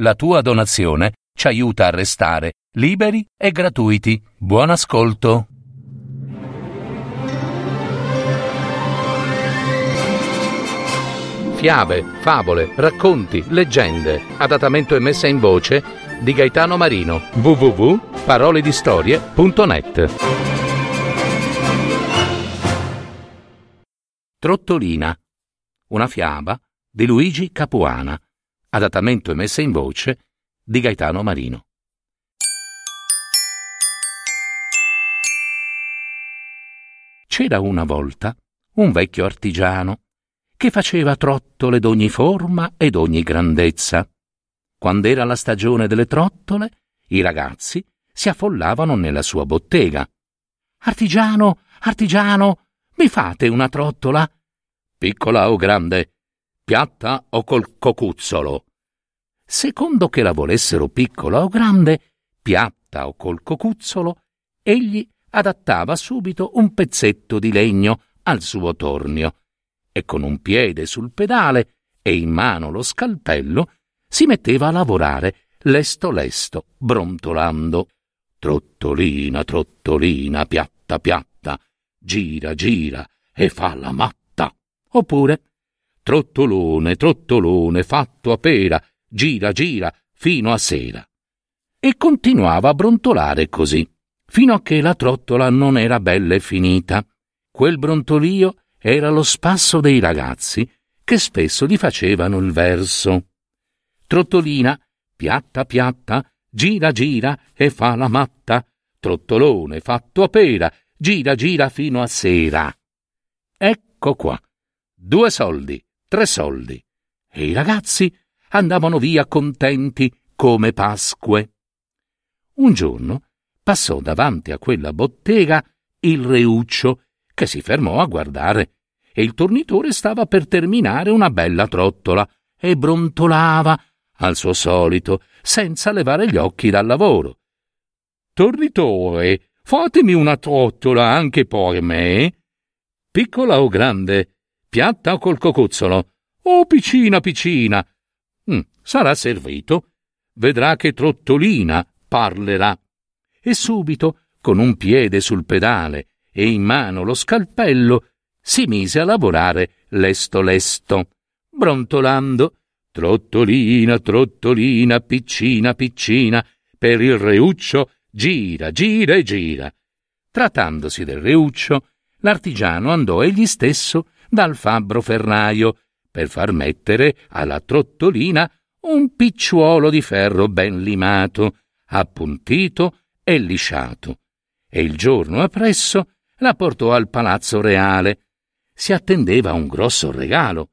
La tua donazione ci aiuta a restare liberi e gratuiti. Buon ascolto. Fiabe, favole, racconti, leggende. Adattamento e messa in voce di Gaetano Marino. www.paroledistorie.net Trottolina. Una fiaba di Luigi Capuana. Adattamento e messa in voce di Gaetano Marino. C'era una volta un vecchio artigiano che faceva trottole d'ogni forma ed ogni grandezza. Quando era la stagione delle trottole, i ragazzi si affollavano nella sua bottega. Artigiano, artigiano, mi fate una trottola? Piccola o grande? Piatta o col cocuzzolo? Secondo che la volessero piccola o grande, piatta o col cocuzzolo, egli adattava subito un pezzetto di legno al suo tornio e con un piede sul pedale e in mano lo scalpello si metteva a lavorare lesto lesto, brontolando. Trottolina, trottolina, piatta, piatta, gira, gira e fa la matta. Oppure trottolone, trottolone, fatto a pera, gira, gira, fino a sera. E continuava a brontolare così, fino a che la trottola non era bella e finita. Quel brontolio era lo spasso dei ragazzi che spesso gli facevano il verso. Trottolina, piatta piatta, gira gira e fa la matta, trottolone fatto a pera, gira gira fino a sera. Ecco qua, due soldi, tre soldi, e i ragazzi andavano via contenti come Pasque. Un giorno passò davanti a quella bottega il reuccio che si fermò a guardare e il tornitore stava per terminare una bella trottola e brontolava al suo solito senza levare gli occhi dal lavoro. Tornitore, fatemi una trottola anche per me. Piccola o grande, piatta o col cocuzzolo, o piccina piccina. Mm, sarà servito. Vedrà che trottolina parlerà. E subito, con un piede sul pedale e in mano lo scalpello, si mise a lavorare lesto lesto, brontolando Trottolina, trottolina, piccina, piccina, per il reuccio gira, gira e gira. Trattandosi del reuccio, l'artigiano andò egli stesso dal fabbro ferraio per far mettere alla trottolina un picciuolo di ferro ben limato, appuntito e lisciato, e il giorno appresso la portò al palazzo reale. Si attendeva un grosso regalo.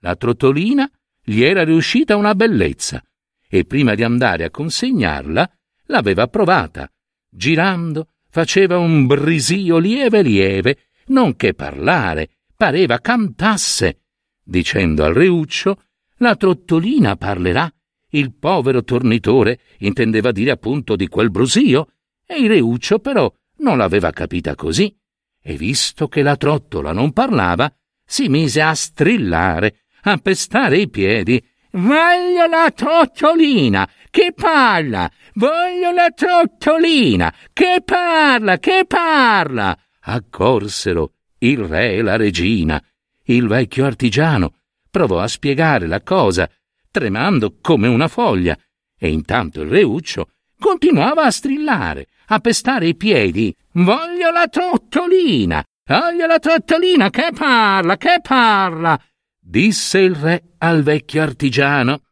La trottolina gli era riuscita una bellezza e prima di andare a consegnarla l'aveva provata. Girando faceva un brisio lieve lieve, non che parlare, pareva cantasse. Dicendo al reuccio, la trottolina parlerà. Il povero tornitore intendeva dire appunto di quel brusio, e il reuccio però non l'aveva capita così, e visto che la trottola non parlava, si mise a strillare, a pestare i piedi. Voglio la trottolina che parla! Voglio la trottolina che parla, che parla! Accorsero il re e la regina. Il vecchio artigiano provò a spiegare la cosa, tremando come una foglia, e intanto il reuccio continuava a strillare, a pestare i piedi. Voglio la trottolina! Voglio la trottolina che parla, che parla! disse il re al vecchio artigiano.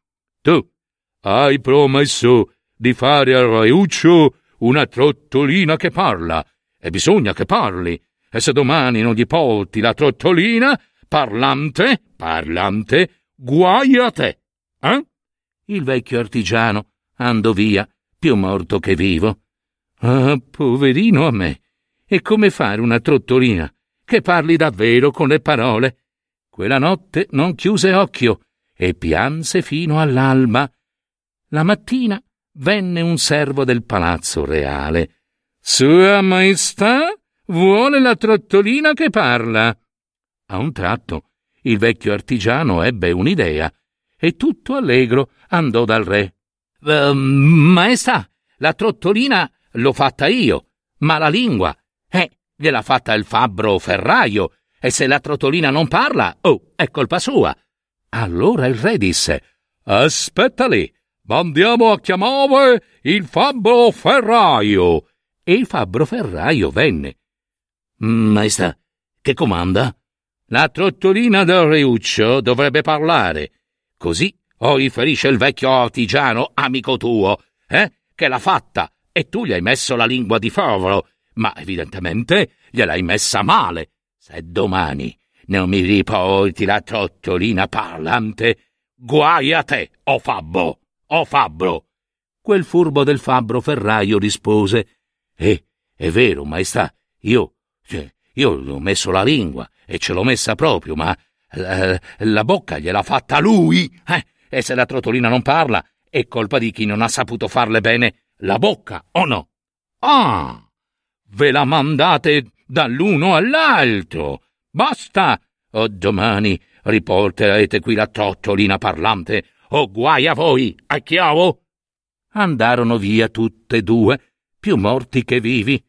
Tu hai promesso di fare al reuccio una trottolina che parla, e bisogna che parli. E se domani non gli porti la trottolina, parlante, parlante, guai a te. Eh? Il vecchio artigiano andò via, più morto che vivo. Ah, poverino a me. E come fare una trottolina che parli davvero con le parole? Quella notte non chiuse occhio e pianse fino all'alba. La mattina venne un servo del palazzo reale. Sua Maestà vuole la trottolina che parla. A un tratto il vecchio artigiano ebbe un'idea e tutto allegro andò dal re. Uh, maestà, la trottolina l'ho fatta io, ma la lingua, eh, gliel'ha fatta il fabbro ferraio, e se la trottolina non parla, oh, è colpa sua. Allora il re disse, aspetta lì, mandiamo a chiamare il fabbro ferraio. E il fabbro ferraio venne. Maestà, che comanda? La trottolina del Reuccio dovrebbe parlare. Così o riferisce il vecchio artigiano, amico tuo, eh, che l'ha fatta e tu gli hai messo la lingua di favolo, ma evidentemente gliel'hai messa male. Se domani non mi riporti la trottolina parlante, guai a te, o oh Fabbo, o oh Fabbro. Quel furbo del fabbro ferraio rispose, Eh, è vero, maestà, io, cioè, io gli ho messo la lingua e ce l'ho messa proprio, ma la, la bocca gliel'ha fatta lui, eh? E se la trottolina non parla, è colpa di chi non ha saputo farle bene la bocca, o no? Ah! Ve la mandate dall'uno all'altro. Basta! O domani riporterete qui la trottolina parlante, o guai a voi, a chiavo! Andarono via tutte e due, più morti che vivi.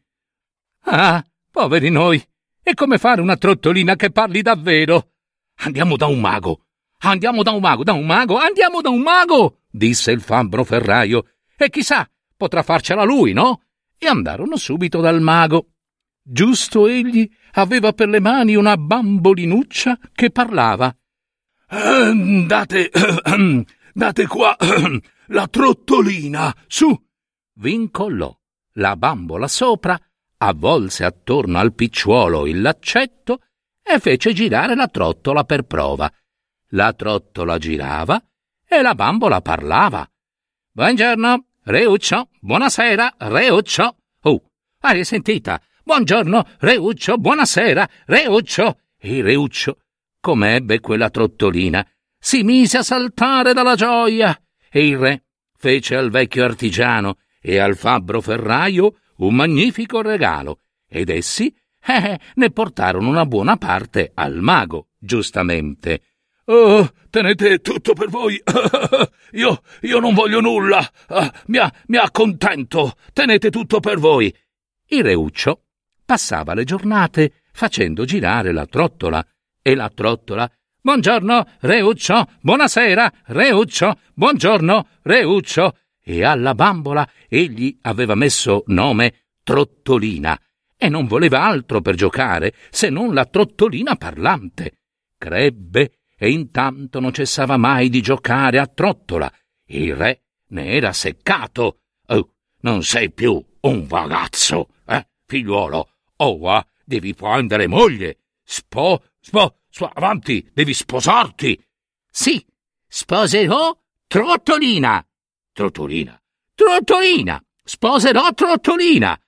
Ah, poveri noi! E come fare una trottolina che parli davvero? Andiamo da un mago, Andiamo da un mago, da un mago, andiamo da un mago, disse il fabbro ferraio. E chissà, potrà farcela lui, no? E andarono subito dal mago. Giusto egli aveva per le mani una bambolinuccia che parlava. Eh, date, eh, date qua eh, la trottolina, su. Vincolò la bambola sopra, avvolse attorno al picciuolo il laccetto e fece girare la trottola per prova la trottola girava e la bambola parlava. Buongiorno, Reuccio, buonasera, Reuccio. Oh, hai sentita? Buongiorno, Reuccio, buonasera, Reuccio. E Reuccio, come ebbe quella trottolina, si mise a saltare dalla gioia. E il re fece al vecchio artigiano e al fabbro ferraio un magnifico regalo, ed essi eh, ne portarono una buona parte al mago, giustamente. Oh, tenete tutto per voi. io, io non voglio nulla. Uh, mi, mi accontento. Tenete tutto per voi. Il reuccio passava le giornate facendo girare la trottola e la trottola. Buongiorno, Reuccio. Buonasera, Reuccio. Buongiorno, Reuccio. E alla bambola egli aveva messo nome Trottolina e non voleva altro per giocare se non la trottolina parlante. Crebbe e intanto non cessava mai di giocare a trottola. Il re ne era seccato. Oh, non sei più un ragazzo, eh, figliuolo. Ora devi prendere moglie. Spo, spo, spo, avanti, devi sposarti. Sì, sposerò Trottolina. Trottolina. Trottolina. Sposerò Trottolina.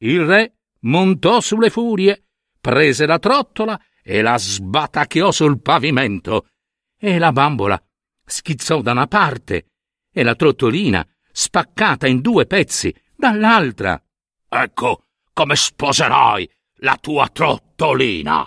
Il re montò sulle furie, prese la trottola e la sbatacchiò sul pavimento. E la bambola schizzò da una parte e la trottolina, spaccata in due pezzi, dall'altra. Ecco come sposerai la tua trottolina.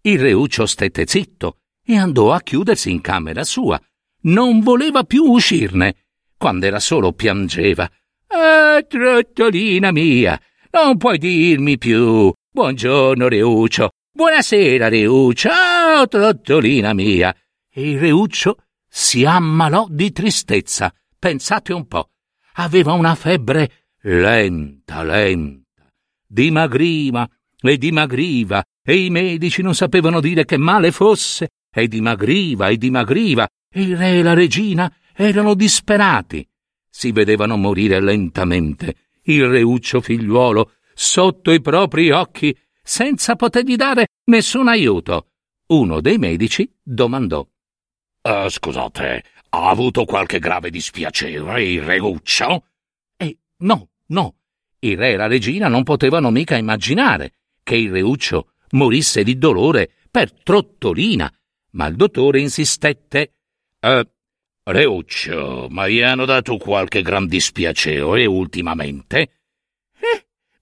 Il reuccio stette zitto e andò a chiudersi in camera sua. Non voleva più uscirne. Quando era solo piangeva. Ah, trottolina mia, non puoi dirmi più. Buongiorno, Reuccio. Buonasera, Reuccio. Ciao, trottolina mia. E Reuccio si ammalò di tristezza. Pensate un po'. Aveva una febbre lenta, lenta. Dimagriva e dimagriva e i medici non sapevano dire che male fosse e dimagriva e dimagriva e il re e la regina erano disperati. Si vedevano morire lentamente. Il Reuccio figliuolo, sotto i propri occhi, senza potergli dare nessun aiuto. Uno dei medici domandò. Uh, scusate, ha avuto qualche grave dispiacere il reguccio? Eh, no, no. Il re e la regina non potevano mica immaginare che il reuccio morisse di dolore per trottolina, ma il dottore insistette. Uh, Reuccio, ma gli hanno dato qualche gran dispiacere ultimamente?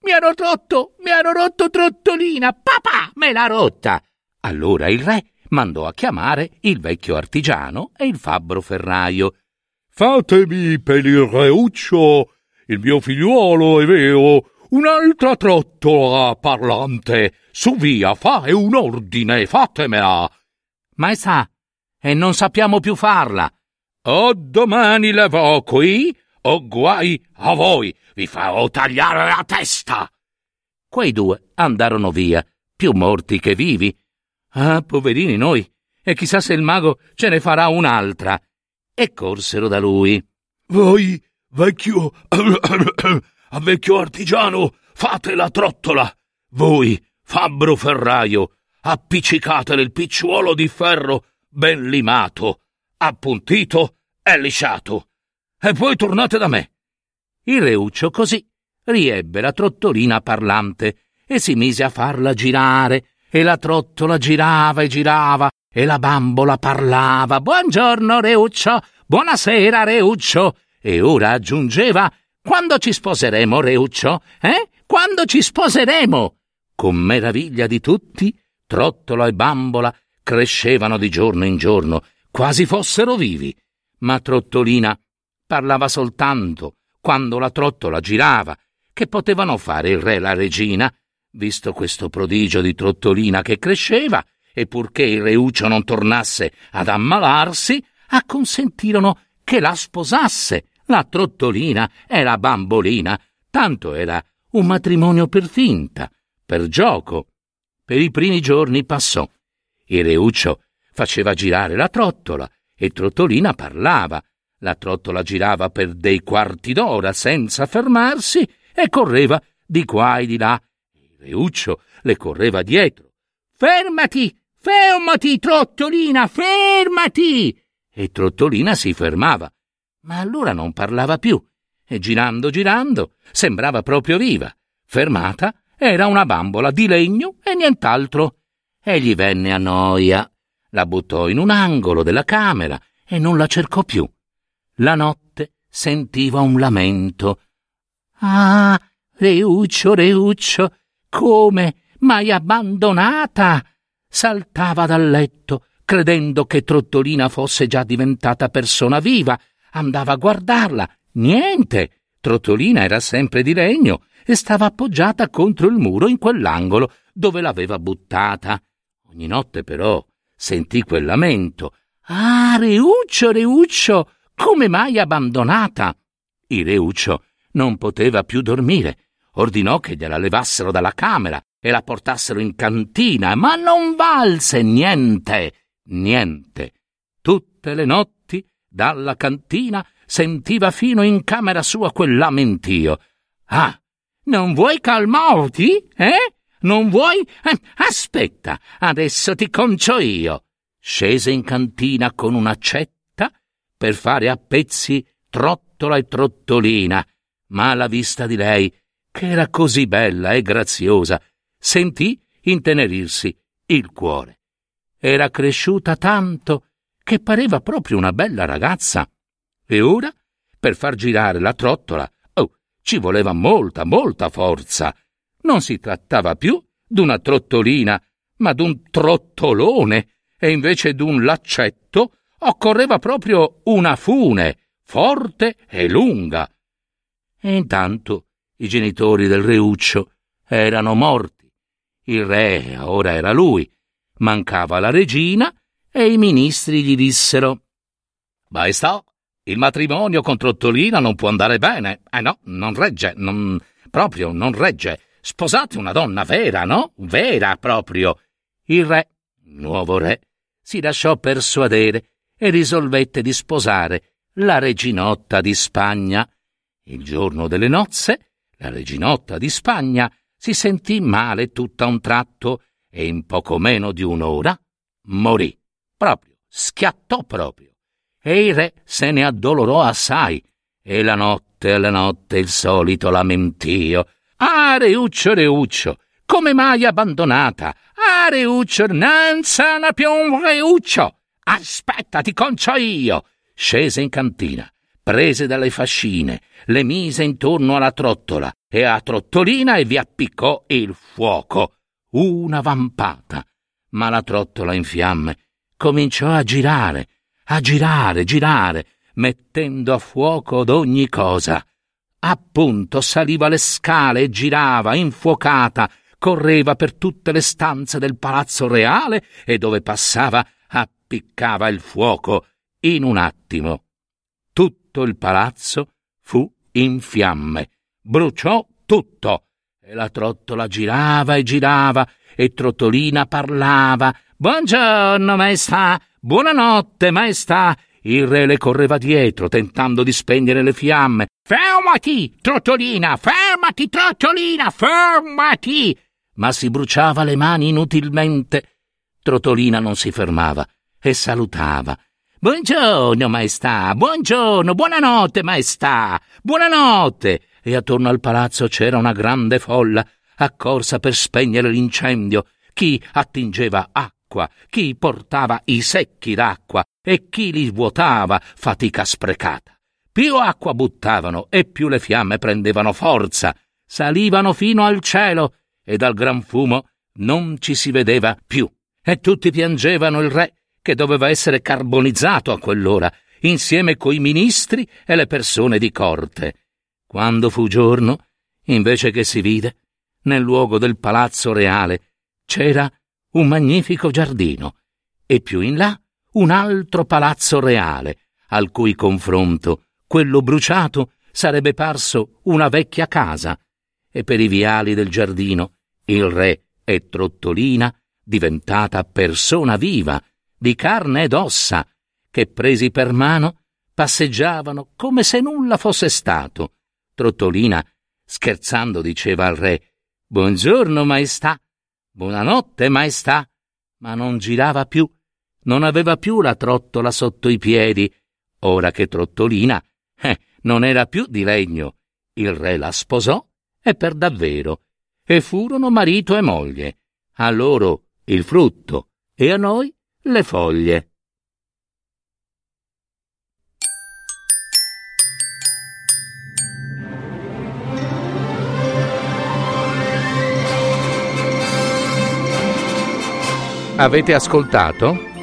Mi hanno rotto, mi hanno rotto trottolina, papà me l'ha rotta. Allora il re mandò a chiamare il vecchio artigiano e il fabbro ferraio. Fatemi per il reuccio, il mio figliuolo, è vero, un'altra trottola parlante. Su via, fai un ordine, fatemela. Maestà, e non sappiamo più farla. O domani la vo qui, o guai a voi, vi farò tagliare la testa. Quei due andarono via, più morti che vivi. Ah, poverini noi, e chissà se il mago ce ne farà un'altra. E corsero da lui. Voi, vecchio, vecchio artigiano, fate la trottola. Voi, fabbro ferraio, appiccicate il picciuolo di ferro ben limato, appuntito e lisciato. E poi tornate da me. Il reuccio così riebbe la trottolina parlante e si mise a farla girare, e la trottola girava e girava, e la bambola parlava. Buongiorno, Reuccio! Buonasera, Reuccio! E ora aggiungeva quando ci sposeremo, Reuccio? Eh? Quando ci sposeremo? Con meraviglia di tutti, Trottola e Bambola crescevano di giorno in giorno, quasi fossero vivi. Ma Trottolina parlava soltanto quando la trottola girava. Che potevano fare il re e la regina, visto questo prodigio di Trottolina che cresceva, e purché il reuccio non tornasse ad ammalarsi, acconsentirono che la sposasse la trottolina e la bambolina, tanto era un matrimonio per finta, per gioco. Per i primi giorni passò. Il reuccio faceva girare la trottola e Trottolina parlava. La trottola girava per dei quarti d'ora senza fermarsi e correva di qua e di là. Il reuccio le correva dietro. Fermati! Fermati, Trottolina! Fermati! E Trottolina si fermava ma allora non parlava più e girando girando sembrava proprio viva. Fermata era una bambola di legno e nient'altro. E gli venne a noia. La buttò in un angolo della camera e non la cercò più. La notte sentiva un lamento. Ah, Reuccio, Reuccio, come m'hai abbandonata? Saltava dal letto, credendo che Trottolina fosse già diventata persona viva, andava a guardarla. Niente. Trottolina era sempre di legno e stava appoggiata contro il muro in quell'angolo dove l'aveva buttata. Ogni notte però sentì quel lamento. Ah, Reuccio, Reuccio, come mai abbandonata? Il Reuccio non poteva più dormire. Ordinò che gliela levassero dalla camera e la portassero in cantina, ma non valse niente, niente. Tutte le notti dalla cantina sentiva fino in camera sua quel lamentio. Ah, non vuoi calmarti, eh? Non vuoi? Eh, aspetta, adesso ti concio io. Scese in cantina con un'accetta per fare a pezzi trottola e trottolina, ma alla vista di lei, che era così bella e graziosa, sentì intenerirsi il cuore. Era cresciuta tanto che pareva proprio una bella ragazza. E ora, per far girare la trottola, oh, ci voleva molta, molta forza. Non si trattava più d'una trottolina, ma d'un trottolone, e invece d'un laccetto occorreva proprio una fune, forte e lunga. E intanto i genitori del reuccio erano morti. Il re ora era lui, mancava la regina e i ministri gli dissero Maestà, il matrimonio con Trottolina non può andare bene. Eh no, non regge, non, proprio non regge. Sposate una donna vera, no? Vera proprio. Il re, nuovo re, si lasciò persuadere e risolvette di sposare la reginotta di Spagna. Il giorno delle nozze, la reginotta di Spagna si sentì male tutta un tratto e in poco meno di un'ora morì. Proprio, schiattò proprio. E il re se ne addolorò assai. E la notte alla notte il solito lamentio. Ah, Reuccio, come mai abbandonata? Ah, Reuccio, non Reuccio. Aspetta, ti concio io. Scese in cantina, prese dalle fascine, le mise intorno alla trottola e a trottolina e vi appiccò il fuoco. Una vampata Ma la trottola in fiamme cominciò a girare, a girare, girare, mettendo a fuoco ad ogni cosa. Appunto saliva le scale e girava, infuocata, correva per tutte le stanze del palazzo reale e dove passava appiccava il fuoco in un attimo. Tutto il palazzo fu in fiamme, bruciò tutto e la trottola girava e girava e Trottolina parlava. Buongiorno, maestà. Buonanotte, maestà. Il re le correva dietro, tentando di spegnere le fiamme. Fermati, Trottolina, fermati, Trottolina, fermati! Ma si bruciava le mani inutilmente. Trottolina non si fermava e salutava. Buongiorno, maestà, buongiorno, buonanotte, maestà, buonanotte. E attorno al palazzo c'era una grande folla, accorsa per spegnere l'incendio. Chi attingeva acqua, chi portava i secchi d'acqua e chi li vuotava, fatica sprecata. Più acqua buttavano e più le fiamme prendevano forza, salivano fino al cielo e dal gran fumo non ci si vedeva più. E tutti piangevano il re, che doveva essere carbonizzato a quell'ora, insieme coi ministri e le persone di corte. Quando fu giorno, invece che si vide, nel luogo del palazzo reale c'era un magnifico giardino e più in là un altro palazzo reale, al cui confronto quello bruciato sarebbe parso una vecchia casa, e per i viali del giardino il re e Trottolina, diventata persona viva, di carne ed ossa, che presi per mano passeggiavano come se nulla fosse stato. Trottolina, scherzando, diceva al re Buongiorno, maestà. Buonanotte, maestà. Ma non girava più non aveva più la trottola sotto i piedi, ora che Trottolina eh, non era più di legno. Il re la sposò e per davvero, e furono marito e moglie. A loro il frutto e a noi le foglie. Avete ascoltato?